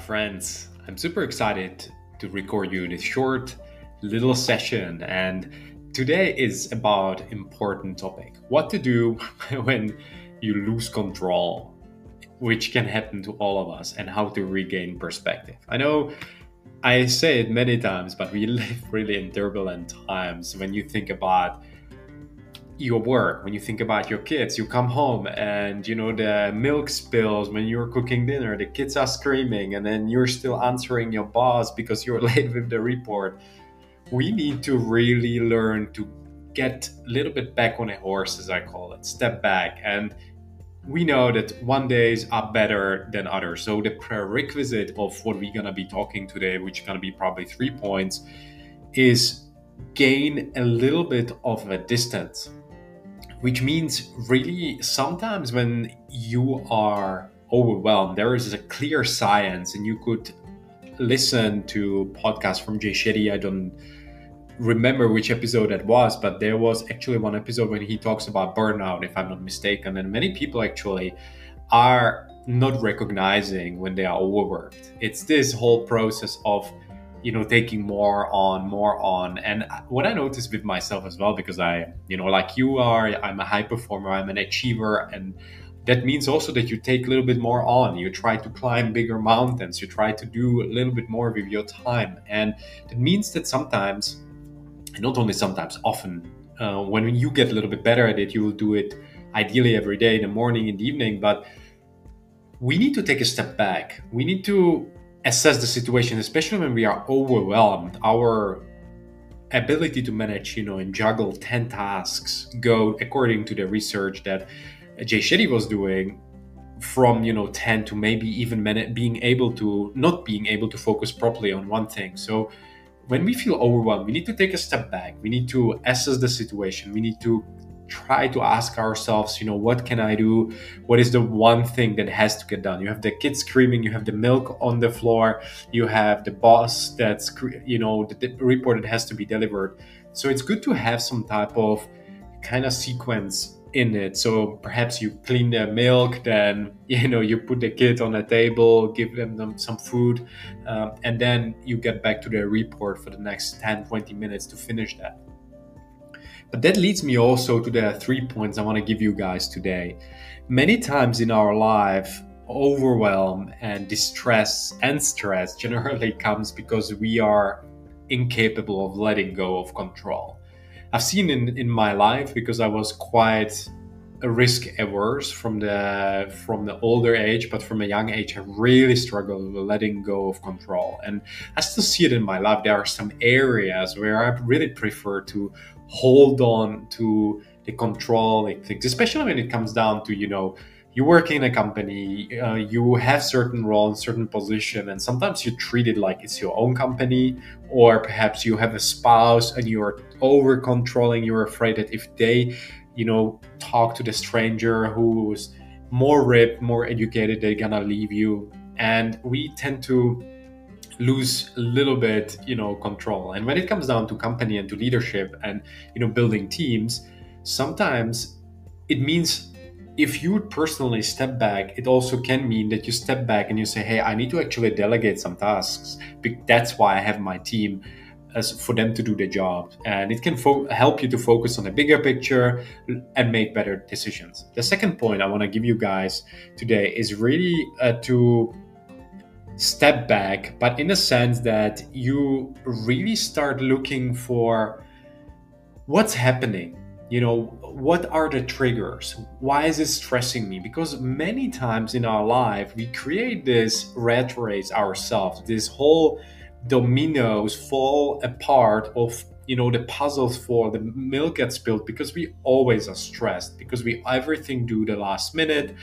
friends. I'm super excited to record you this short little session and today is about important topic. What to do when you lose control, which can happen to all of us and how to regain perspective. I know I say it many times, but we live really in turbulent times when you think about your work. When you think about your kids you come home and you know the milk spills when you're cooking dinner the kids are screaming and then you're still answering your boss because you're late with the report. We need to really learn to get a little bit back on a horse as i call it step back. And we know that one days are better than others. So the prerequisite of what we're going to be talking today which is going to be probably three points is gain a little bit of a distance which means really sometimes when you are overwhelmed, there is a clear science, and you could listen to podcasts from Jay Shetty. I don't remember which episode that was, but there was actually one episode when he talks about burnout, if I'm not mistaken. And many people actually are not recognizing when they are overworked. It's this whole process of you know taking more on more on. And what i notice with myself as well because i you know like you are i'm a high performer i'm an achiever and that means also that you take a little bit more on. You try to climb bigger mountains. You try to do a little bit more with your time. And it means that sometimes not only sometimes often uh, when you get a little bit better at it you will do it ideally every day in the morning in the evening. But we need to take a step back. We need to assess the situation, especially when we are overwhelmed. Our ability to manage, you know, and juggle 10 tasks go according to the research that Jay Shetty was doing from, you know, 10 to maybe even being able to not being able to focus properly on one thing. So when we feel overwhelmed, we need to take a step back. We need to assess the situation. We need to try to ask ourselves, you know, what can I do? What is the one thing that has to get done? You have the kids screaming, you have the milk on the floor, you have the boss that's, you know, the, the report that has to be delivered. So it's good to have some type of kind of sequence in it. So perhaps you clean the milk, then you know you put the kid on a table, give them some food, um, and then you get back to the report for the next 10, 20 minutes to finish that. But that leads me also to the three points I want to give you guys today. Many times in our life, overwhelm and distress and stress generally comes because we are incapable of letting go of control. I've seen in, in my life because I was quite risk averse from the from the older age, but from a young age, I really struggled with letting go of control. And I still see it in my life. There are some areas where I really prefer to hold on to the controlling things, especially when it comes down to, you know, you work in a company, uh, you have certain role, certain position, and sometimes you treat it like it's your own company, or perhaps you have a spouse and you're over controlling. You're afraid that if they, you know, talk to the stranger who's more ripped, more educated, they're gonna leave you. And we tend to lose a little bit you know control. And when it comes down to company and to leadership and you know building teams sometimes it means if you personally step back it also can mean that you step back and you say hey i need to actually delegate some tasks. That's why i have my team as for them to do the job. And it can fo- help you to focus on the bigger picture and make better decisions. The second point i want to give you guys today is really uh, to step back, but in a sense that you really start looking for what's happening. You know, what are the triggers? Why is it stressing me? Because many times in our life, we create this rat race ourselves, this whole dominoes fall apart of you know the puzzles for the milk gets spilled because we always are stressed because we everything do the last minute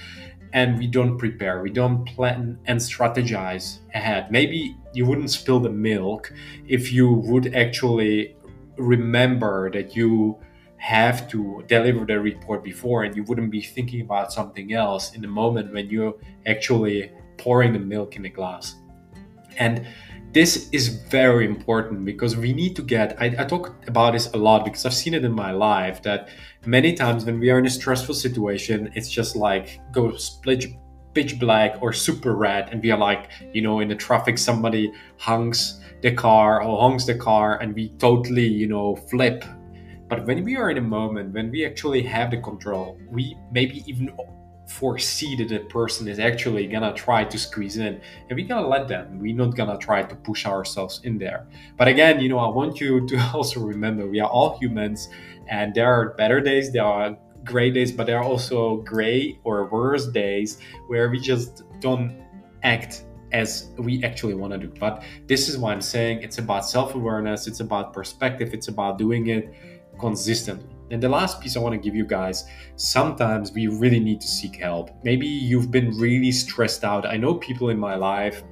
and we don't prepare, we don't plan and strategize ahead. Maybe you wouldn't spill the milk if you would actually remember that you have to deliver the report before and you wouldn't be thinking about something else in the moment when you're actually pouring the milk in the glass. And this is very important because we need to get I, I, talk about this a lot because i've seen it in my life that many times when we are in a stressful situation it's just like go split pitch black or super red and we are like you know in the traffic somebody honks the car or honks the car and we totally you know flip. But when we are in a moment when we actually have the control we maybe even foresee that the person is actually gonna try to squeeze in. And we gotta let them. We're not gonna try to push ourselves in there. But again you know i want you to also remember we are all humans and there are better days there are great days but there are also gray or worse days where we just don't act as we actually want to do. But this is why i'm saying it's about self-awareness it's about perspective it's about doing it consistently and the last piece I want to give you guys sometimes we really need to seek help. Maybe you've been really stressed out. I know people in my life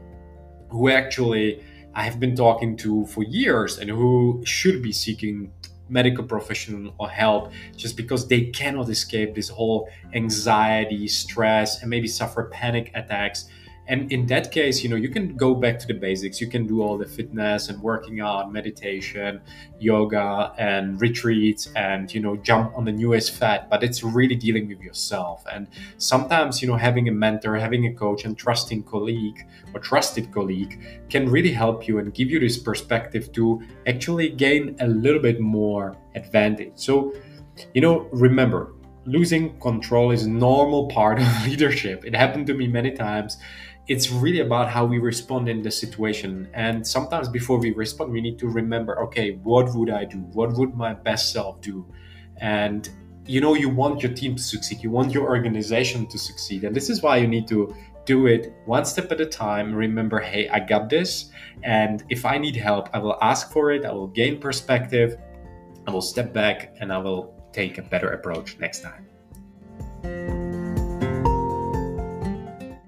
who actually I have been talking to for years and who should be seeking medical professional or help just because they cannot escape this whole anxiety, stress, and maybe suffer panic attacks and in that case you know you can go back to the basics. You can do all the fitness and working out meditation yoga and retreats and you know jump on the newest fad but it's really dealing with yourself. And sometimes you know having a mentor having a coach and trusting colleague or trusted colleague can really help you and give you this perspective to actually gain a little bit more advantage. So you know remember losing control is a normal part of leadership. It happened to me many times it's really about how we respond in the situation. And sometimes before we respond, we need to remember okay, what would I do? What would my best self do? And you know, you want your team to succeed, you want your organization to succeed. And this is why you need to do it one step at a time. Remember, hey, I got this. And if I need help, I will ask for it, I will gain perspective, I will step back, and I will take a better approach next time.